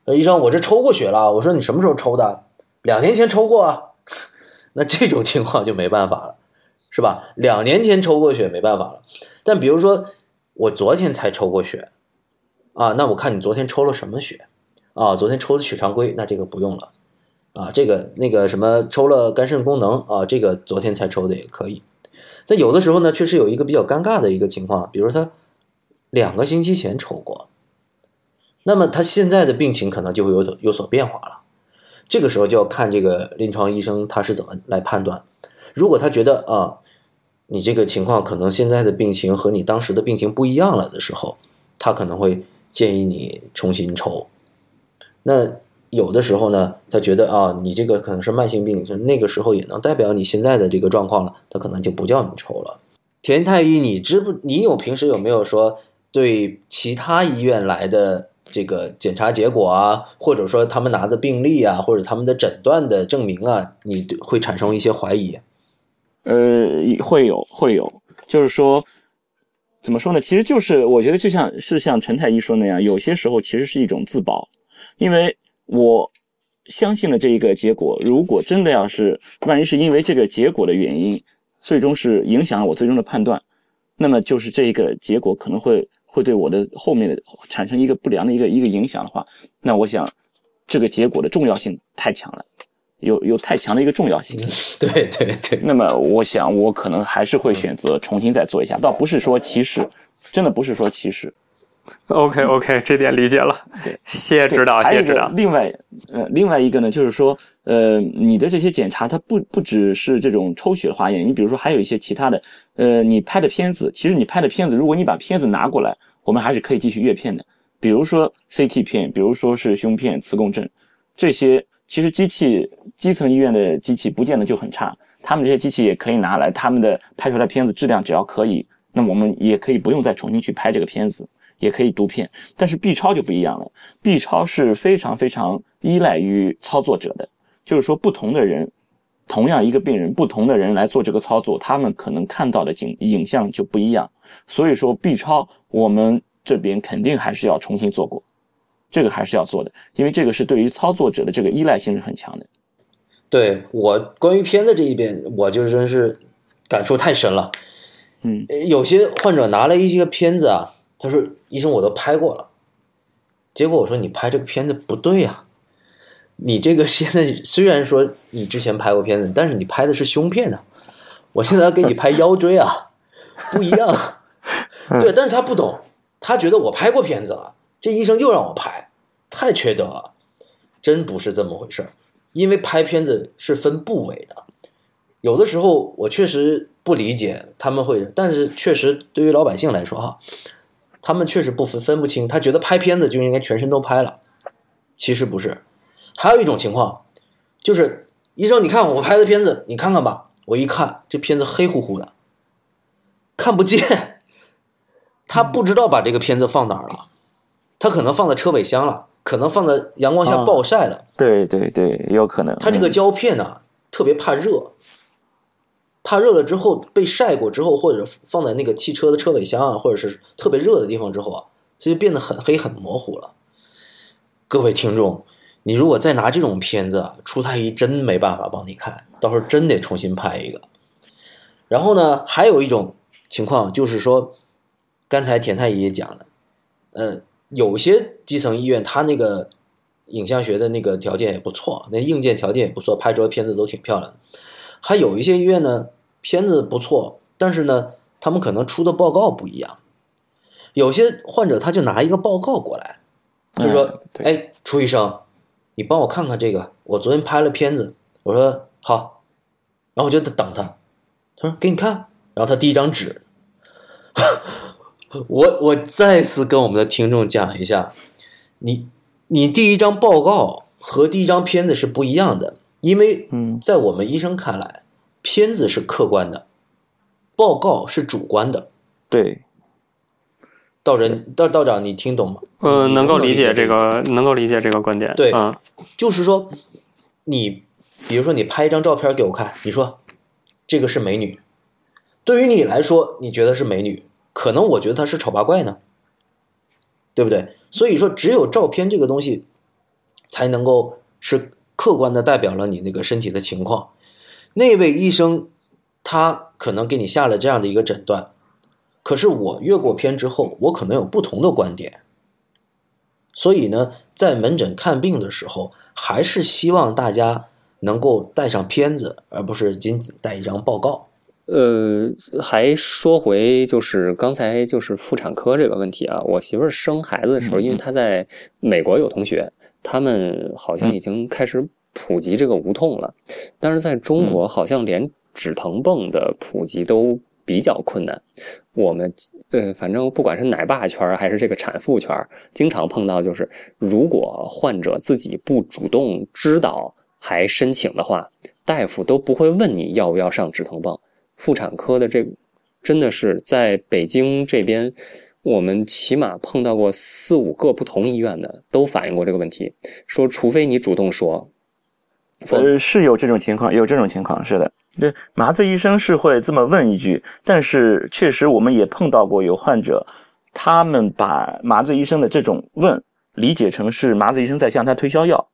呃，医生，我这抽过血了。我说你什么时候抽的？两年前抽过啊。那这种情况就没办法了，是吧？两年前抽过血没办法了。但比如说我昨天才抽过血，啊，那我看你昨天抽了什么血？啊，昨天抽的血常规，那这个不用了。啊，这个那个什么抽了肝肾功能啊，这个昨天才抽的也可以。但有的时候呢，确实有一个比较尴尬的一个情况，比如他两个星期前抽过，那么他现在的病情可能就会有所有所变化了。这个时候就要看这个临床医生他是怎么来判断。如果他觉得啊，你这个情况可能现在的病情和你当时的病情不一样了的时候，他可能会建议你重新抽。那有的时候呢，他觉得啊，你这个可能是慢性病，就那个时候也能代表你现在的这个状况了，他可能就不叫你抽了。田太医，你知不？你有平时有没有说对其他医院来的这个检查结果啊，或者说他们拿的病历啊，或者他们的诊断的证明啊，你会产生一些怀疑？呃，会有会有，就是说，怎么说呢？其实就是我觉得就像是像陈太医说那样，有些时候其实是一种自保，因为我相信了这一个结果，如果真的要是万一是因为这个结果的原因，最终是影响了我最终的判断，那么就是这一个结果可能会会对我的后面的产生一个不良的一个一个影响的话，那我想这个结果的重要性太强了，有有太强的一个重要性。对对对，那么我想我可能还是会选择重新再做一下，倒不是说歧视，真的不是说歧视。OK OK，这点理解了对，谢谢指导，谢谢指导。另外，呃，另外一个呢，就是说，呃，你的这些检查，它不不只是这种抽血化验，你比如说还有一些其他的，呃，你拍的片子，其实你拍的片子，如果你把片子拿过来，我们还是可以继续阅片的。比如说 CT 片，比如说是胸片、磁共振，这些其实机器基层医院的机器不见得就很差，他们这些机器也可以拿来，他们的拍出来片子质量只要可以，那我们也可以不用再重新去拍这个片子。也可以读片，但是 B 超就不一样了。B 超是非常非常依赖于操作者的，就是说不同的人，同样一个病人，不同的人来做这个操作，他们可能看到的景影像就不一样。所以说 B 超我们这边肯定还是要重新做过，这个还是要做的，因为这个是对于操作者的这个依赖性是很强的。对我关于片子这一边，我就真是感触太深了。嗯呃，有些患者拿了一些片子啊，他说：“医生，我都拍过了。”结果我说：“你拍这个片子不对呀、你这个现在虽然说你之前拍过片子，但是你拍的是胸片啊，我现在要给你拍腰椎啊，不一样。对，但是他不懂，他觉得我拍过片子了，这医生又让我拍，太缺德了，真不是这么回事儿。因为拍片子是分部位的，有的时候我确实不理解他们会，但是确实对于老百姓来说哈，他们确实不分分不清，他觉得拍片子就应该全身都拍了，其实不是。还有一种情况，就是医生，你看我拍的片子，你看看吧。我一看这片子黑乎乎的，看不见，他不知道把这个片子放哪儿了，他可能放在车尾箱了，可能放在阳光下啊暴晒了。对对对，有可能。他这个胶片呢、特别怕热，怕热了之后被晒过之后，或者放在那个汽车的车尾箱啊，或者是特别热的地方之后啊，所以变得很黑很模糊了。各位听众，你如果再拿这种片子啊，出太医真没办法帮你看，到时候真得重新拍一个。然后呢，还有一种情况就是说，刚才田太医也讲了，呃，有些基层医院它那个影像学的那个条件也不错，那硬件条件也不错，拍出来片子都挺漂亮的。还有一些医院呢，片子不错，但是呢，他们可能出的报告不一样。有些患者他就拿一个报告过来，就说嗯：“哎，楚医生，你帮我看看这个，我昨天拍了片子。”我说：“好。”然后我就等他，他说：“给你看。”然后他递一张纸，我我再次跟我们的听众讲一下，你你第一张报告和第一张片子是不一样的，因为嗯在我们医生看来，片子是客观的，报告是主观的。对，道人道道长，你听懂吗？呃，能够理解这这个，能够理解这个观点。对嗯，就是说，你比如说你拍一张照片给我看，你说这个是美女，对于你来说，你觉得是美女，可能我觉得她是丑八怪呢，对不对？所以说，只有照片这个东西才能够是客观的代表了你那个身体的情况。那位医生他可能给你下了这样的一个诊断，可是我越过片之后，我可能有不同的观点。所以呢，在门诊看病的时候，还是希望大家能够带上片子，而不是仅仅带一张报告。呃，还说回就是刚才就是妇产科这个问题啊，我媳妇儿生孩子的时候，因为她在美国有同学，他们好像已经开始普及这个无痛了，但是在中国好像连止疼泵的普及都比较困难。我们呃，反正不管是奶爸圈还是这个产妇圈，经常碰到就是，如果患者自己不主动知道还申请的话，大夫都不会问你要不要上止疼泵。妇产科的这真的是在北京这边，我们起码碰到过四五个不同医院的都反映过这个问题，说除非你主动说，呃，是有这种情况，有这种情况，是的。对，麻醉医生是会这么问一句，但是确实我们也碰到过有患者，他们把麻醉医生的这种问理解成是麻醉医生在向他推销药，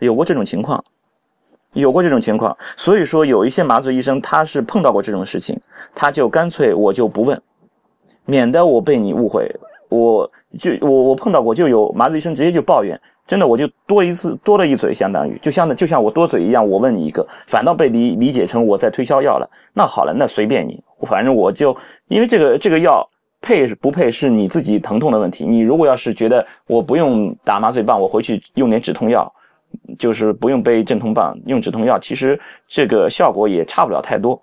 有过这种情况。有过这种情况，所以说有一些麻醉医生他是碰到过这种事情，他就干脆我就不问，免得我被你误会。我就我我碰到过，就有麻醉医生直接就抱怨，真的我就多一次多了一嘴，相当于就像就像我多嘴一样，我问你一个，反倒被理理解成我在推销药了。那好了，那随便你，反正我就因为这个这个药配不配是你自己疼痛的问题。你如果要是觉得我不用打麻醉棒，我回去用点止痛药。就是不用背镇痛棒，用止痛药，其实这个效果也差不了太多。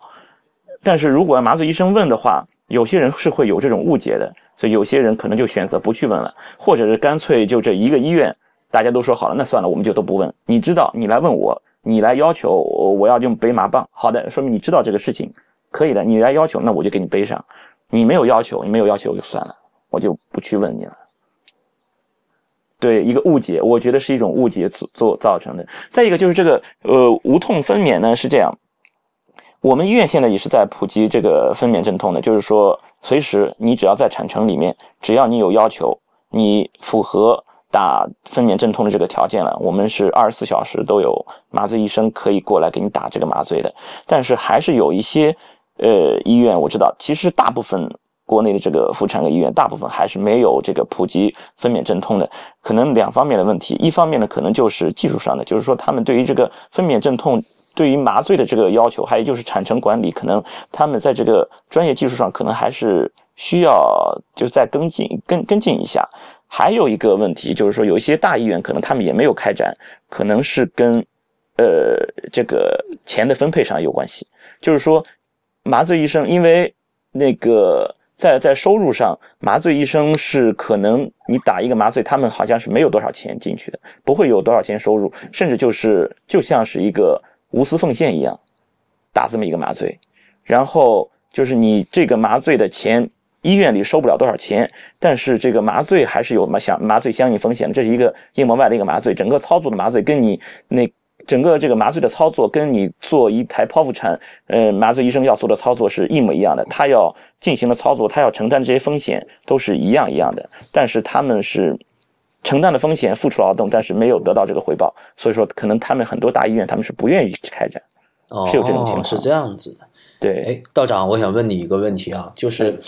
但是如果麻醉医生问的话，有些人是会有这种误解的，所以有些人可能就选择不去问了，或者是干脆就这一个医院，大家都说好了，那算了，我们就都不问。你知道，你来问我，你来要求我要用背麻棒，好的，说明你知道这个事情，可以的，你来要求，那我就给你背上。你没有要求，你没有要求就算了，我就不去问你了。对一个误解，我觉得是一种误解所做造成的。再一个就是这个呃无痛分娩呢是这样，我们医院现在也是在普及这个分娩镇痛的，就是说随时你只要在产程里面，只要你有要求，你符合打分娩镇痛的这个条件了，我们是二十四小时都有麻醉医生可以过来给你打这个麻醉的。但是还是有一些呃医院我知道，其实大部分。国内的这个妇产科医院，大部分还是没有这个普及分娩镇痛的，可能两方面的问题。一方面呢，可能就是技术上的，就是说他们对于这个分娩镇痛，对于麻醉的这个要求，还有就是产程管理，可能他们在这个专业技术上，可能还是需要就再跟进、跟跟进一下。还有一个问题就是说，有一些大医院可能他们也没有开展，可能是跟呃这个钱的分配上有关系。就是说，麻醉医生因为那个。在在收入上，麻醉医生是可能你打一个麻醉，他们好像是没有多少钱进去的，不会有多少钱收入，甚至就是就像是一个无私奉献一样，打这么一个麻醉，然后就是你这个麻醉的钱，医院里收不了多少钱，但是这个麻醉还是有麻相麻醉相应风险，这是一个硬膜外的一个麻醉，整个操作的麻醉跟你那。整个这个麻醉的操作跟你做一台剖腹产，呃，麻醉医生要做的操作是一模一样的。他要进行的操作，他要承担这些风险都是一样一样的。但是他们是承担的风险，付出劳动，但是没有得到这个回报。所以说，可能他们很多大医院他们是不愿意去开展。哦，是有这种情况，是这样子的。对，哎，道长，我想问你一个问题啊，就是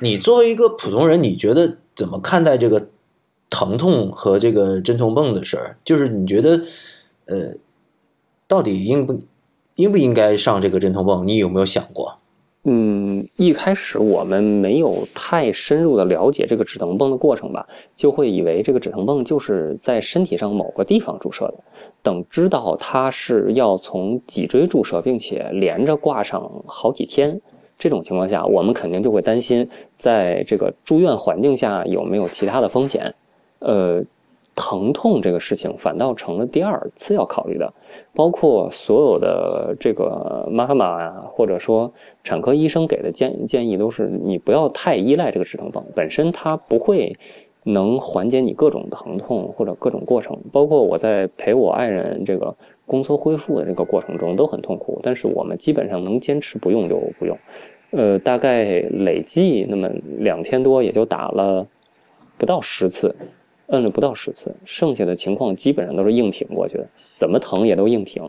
你作为一个普通人，你觉得怎么看待这个疼痛和这个镇痛泵的事儿？就是你觉得，呃。到底应不应不应该上这个镇痛泵？你有没有想过？嗯，一开始我们没有太深入的了解这个止疼泵的过程吧，就会以为这个止疼泵就是在身体上某个地方注射的。等知道它是要从脊椎注射，并且连着挂上好几天，这种情况下，我们肯定就会担心，在这个住院环境下有没有其他的风险。呃。疼痛这个事情反倒成了第二次要考虑的，包括所有的这个妈妈啊，或者说产科医生给的建建议都是，你不要太依赖这个止疼泵，本身它不会能缓解你各种疼痛或者各种过程。包括我在陪我爱人这个宫缩恢复的这个过程中都很痛苦，但是我们基本上能坚持不用就不用。呃，大概累计那么两天多，也就打了。不到十次，摁了不到十次，剩下的情况基本上都是硬挺过去的，怎么疼也都硬挺。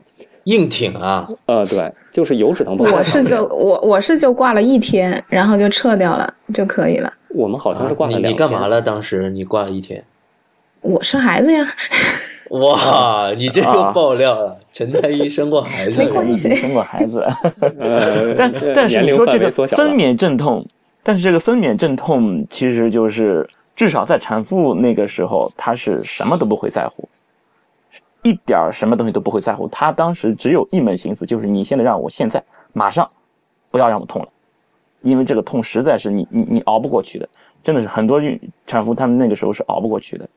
硬挺啊，呃，对，就是有止疼棒。我是就我我是就挂了一天，然后就撤掉了就可以了。我们好像是挂了啊你两天。你干嘛了？当时你挂了一天。我生孩子呀，哇，你这啊个爆料啊！陈太医生过孩子没，关系生过孩子，呃，但但是你说这个分娩阵痛，但是这个分娩阵痛其实就是至少在产妇那个时候，她是什么都不会在乎，一点儿什么东西都不会在乎。她当时只有一门心思，就是你现在让我现在马上不要让我痛了，因为这个痛实在是你你你熬不过去的，真的是很多孕产妇她们那个时候是熬不过去的。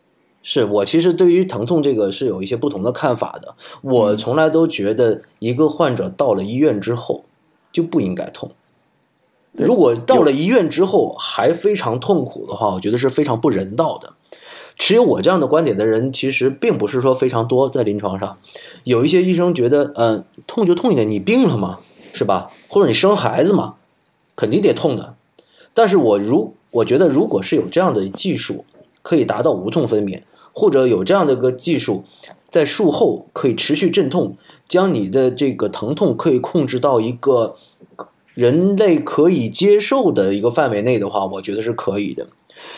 是我其实对于疼痛这个是有一些不同的看法的。我嗯从来都觉得，一个患者到了医院之后就不应该痛。如果到了医院之后还非常痛苦的话，我觉得是非常不人道的。持有我这样的观点的人，其实并不是说非常多，在临床上，有一些医生觉得，嗯、痛就痛一点，你病了嘛，是吧？或者你生孩子嘛，肯定得痛的。但是我如我觉得，如果是有这样的技术，可以达到无痛分娩，或者有这样的一个技术，在术后可以持续镇痛，将你的这个疼痛可以控制到一个人类可以接受的一个范围内的话，我觉得是可以的。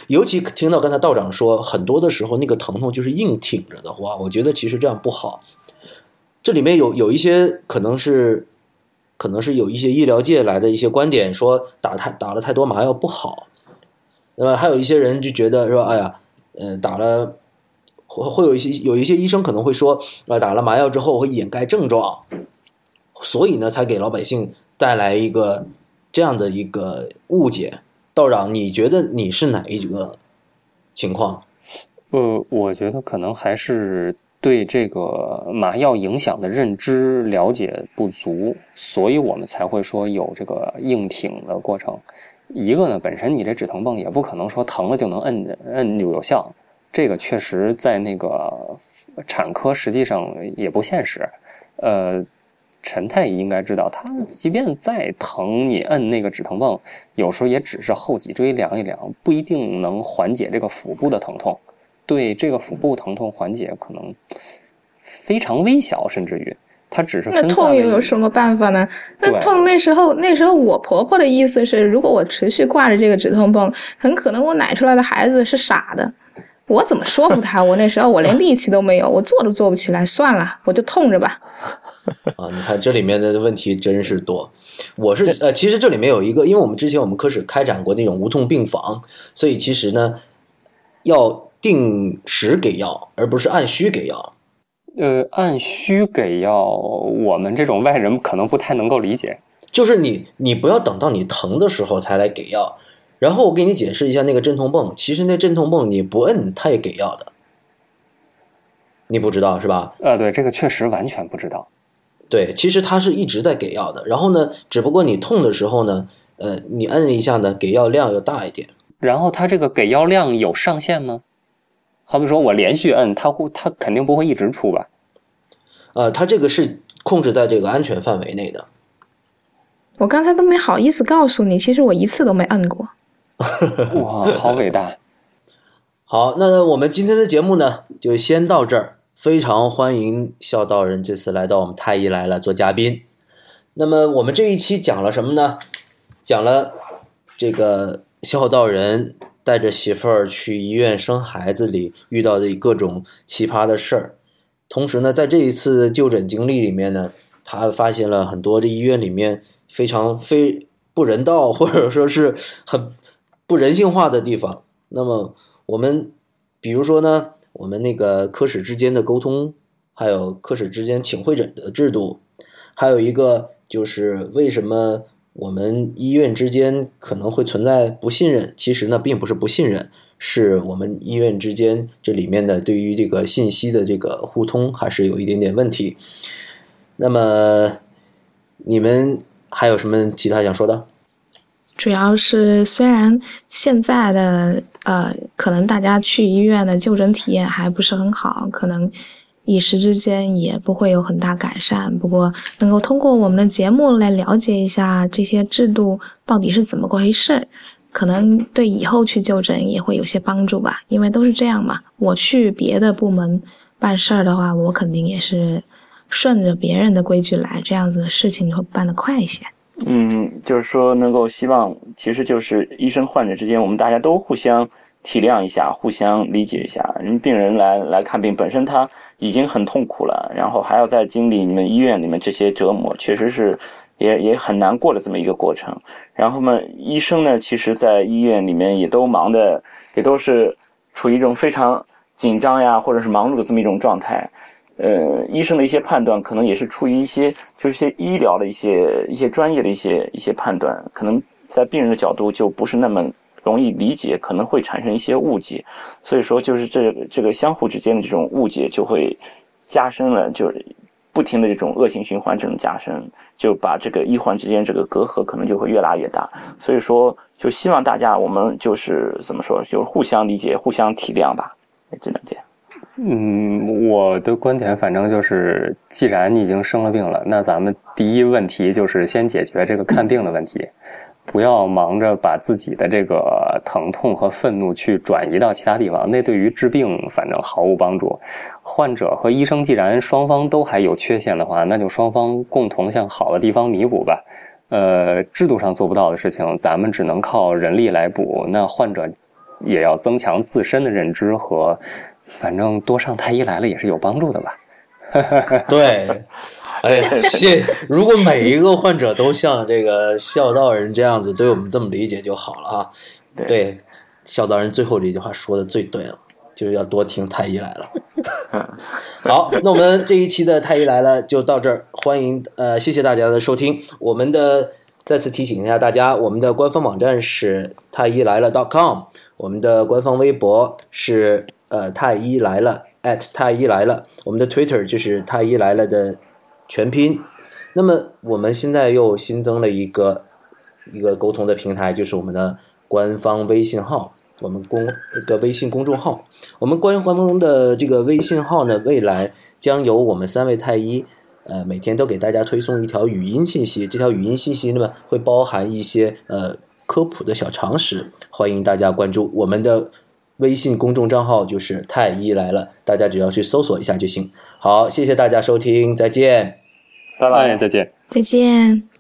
尤其听到刚才道长说，很多的时候那个疼痛就是硬挺着的话，我觉得其实这样不好。这里面有有一些可能是，可能是有一些医疗界来的一些观点，说打太打了太多麻药不好。那么还有一些人就觉得说，哎呀，呃，打了会会有一些有一些医生可能会说，啊，打了麻药之后会掩盖症状，所以呢，才给老百姓带来一个这样的一个误解。道长，你觉得你是哪一个情况？呃，我觉得可能还是对这个麻药影响的认知了解不足，所以我们才会说有这个硬挺的过程。一个呢，本身你这止疼泵也不可能说疼了就能摁摁就有效，这个确实在那个产科实际上也不现实。呃，陈太医应该知道，他即便再疼，你摁那个止疼泵，有时候也只是后脊椎凉一凉，不一定能缓解这个腹部的疼痛。对这个腹部疼痛缓解可能非常微小，甚至于它只是那分散痛又有什么办法呢？那痛那时候那时候我婆婆的意思是，如果我持续挂着这个止痛泵，很可能我奶出来的孩子是傻的。我怎么说服她？我那时候我连力气都没有，我坐都坐不起来，算了，我就痛着吧。啊，你看这里面的问题真是多。我是呃，其实这里面有一个，因为我们之前我们科室开展过那种无痛病房，所以其实呢，要定时给药，而不是按需给药。呃，按需给药，我们这种外人可能不太能够理解。就是你，你不要等到你疼的时候才来给药。然后我给你解释一下那个镇痛泵，其实那镇痛泵你不摁它也给药的，你不知道是吧？呃，对，这个确实完全不知道。对，其实它是一直在给药的。然后呢，只不过你痛的时候呢，呃，你摁一下呢，给药量要大一点。然后它这个给药量有上限吗？好比说我连续摁，它会，它肯定不会一直出吧？呃，它这个是控制在这个安全范围内的。我刚才都没好意思告诉你，其实我一次都没摁过。哇，好伟大！好，那我们今天的节目呢，就先到这儿。非常欢迎孝道人这次来到我们太医来了做嘉宾。那么我们这一期讲了什么呢？讲了这个孝道人带着媳妇儿去医院生孩子里遇到的各种奇葩的事儿。同时呢，在这一次就诊经历里面呢，他发现了很多这医院里面非常非不人道或者说是很不人性化的地方。那么我们比如说呢，我们那个科室之间的沟通，还有科室之间请会诊的制度，还有一个就是为什么我们医院之间可能会存在不信任？其实呢，并不是不信任，是我们医院之间这里面的对于这个信息的这个互通还是有一点点问题。那么你们还有什么其他想说的？主要是虽然现在的呃，可能大家去医院的就诊体验还不是很好，可能一时之间也不会有很大改善。不过能够通过我们的节目来了解一下这些制度到底是怎么回事，可能对以后去就诊也会有些帮助吧，因为都是这样嘛。我去别的部门办事儿的话，我肯定也是顺着别人的规矩来，这样子事情就会办得快一些。嗯，就是说能够希望，其实就是医生患者之间，我们大家都互相体谅一下，互相理解一下。人病人来来看病，本身他已经很痛苦了，然后还要再经历你们医院里面这些折磨，确实是也 也很难过的这么一个过程。然后嘛，医生呢，其实在医院里面也都忙的，也都是处于一种非常紧张呀，或者是忙碌的这么一种状态。呃，医生的一些判断可能也是出于一些，就是些医疗的一些一些专业的一些一些判断，可能在病人的角度就不是那么容易理解，可能会产生一些误解，所以说就是这这个相互之间的这种误解就会加深了，就是不停的这种恶性循环这种加深，就把这个医患之间这个隔阂可能就会越拉越大，所以说就希望大家我们就是怎么说，就是互相理解、互相体谅吧，只能这样。嗯，我的观点反正就是，既然你已经生了病了，那咱们第一问题就是先解决这个看病的问题，不要忙着把自己的这个疼痛和愤怒去转移到其他地方，那对于治病反正毫无帮助。患者和医生既然双方都还有缺陷的话，那就双方共同向好的地方弥补吧。呃，制度上做不到的事情，咱们只能靠人力来补。那患者也要增强自身的认知和。反正多上太医来了也是有帮助的吧。对，哎，谢。如果每一个患者都像这个孝道人这样子对我们这么理解就好了啊。对对，孝道人最后这句话说的最对了，就是要多听太医来了。好，那我们这一期的太医来了就到这儿，欢迎呃，谢谢大家的收听。我们的再次提醒一下大家，我们的官方网站是太医来了 .com，我们的官方微博是。呃，太医来了，at 太医来了，我们的 Twitter 就是太医来了的全拼。那么我们现在又新增了一个一个沟通的平台，就是我们的官方微信号，我们公一个微信公众号。我们官官方的这个微信号呢，未来将由我们三位太医，呃，每天都给大家推送一条语音信息。这条语音信息呢，会包含一些呃科普的小常识，欢迎大家关注我们的。微信公众账号就是太医来了，大家只要去搜索一下就行。好，谢谢大家收听，再见，拜拜，再见，再见。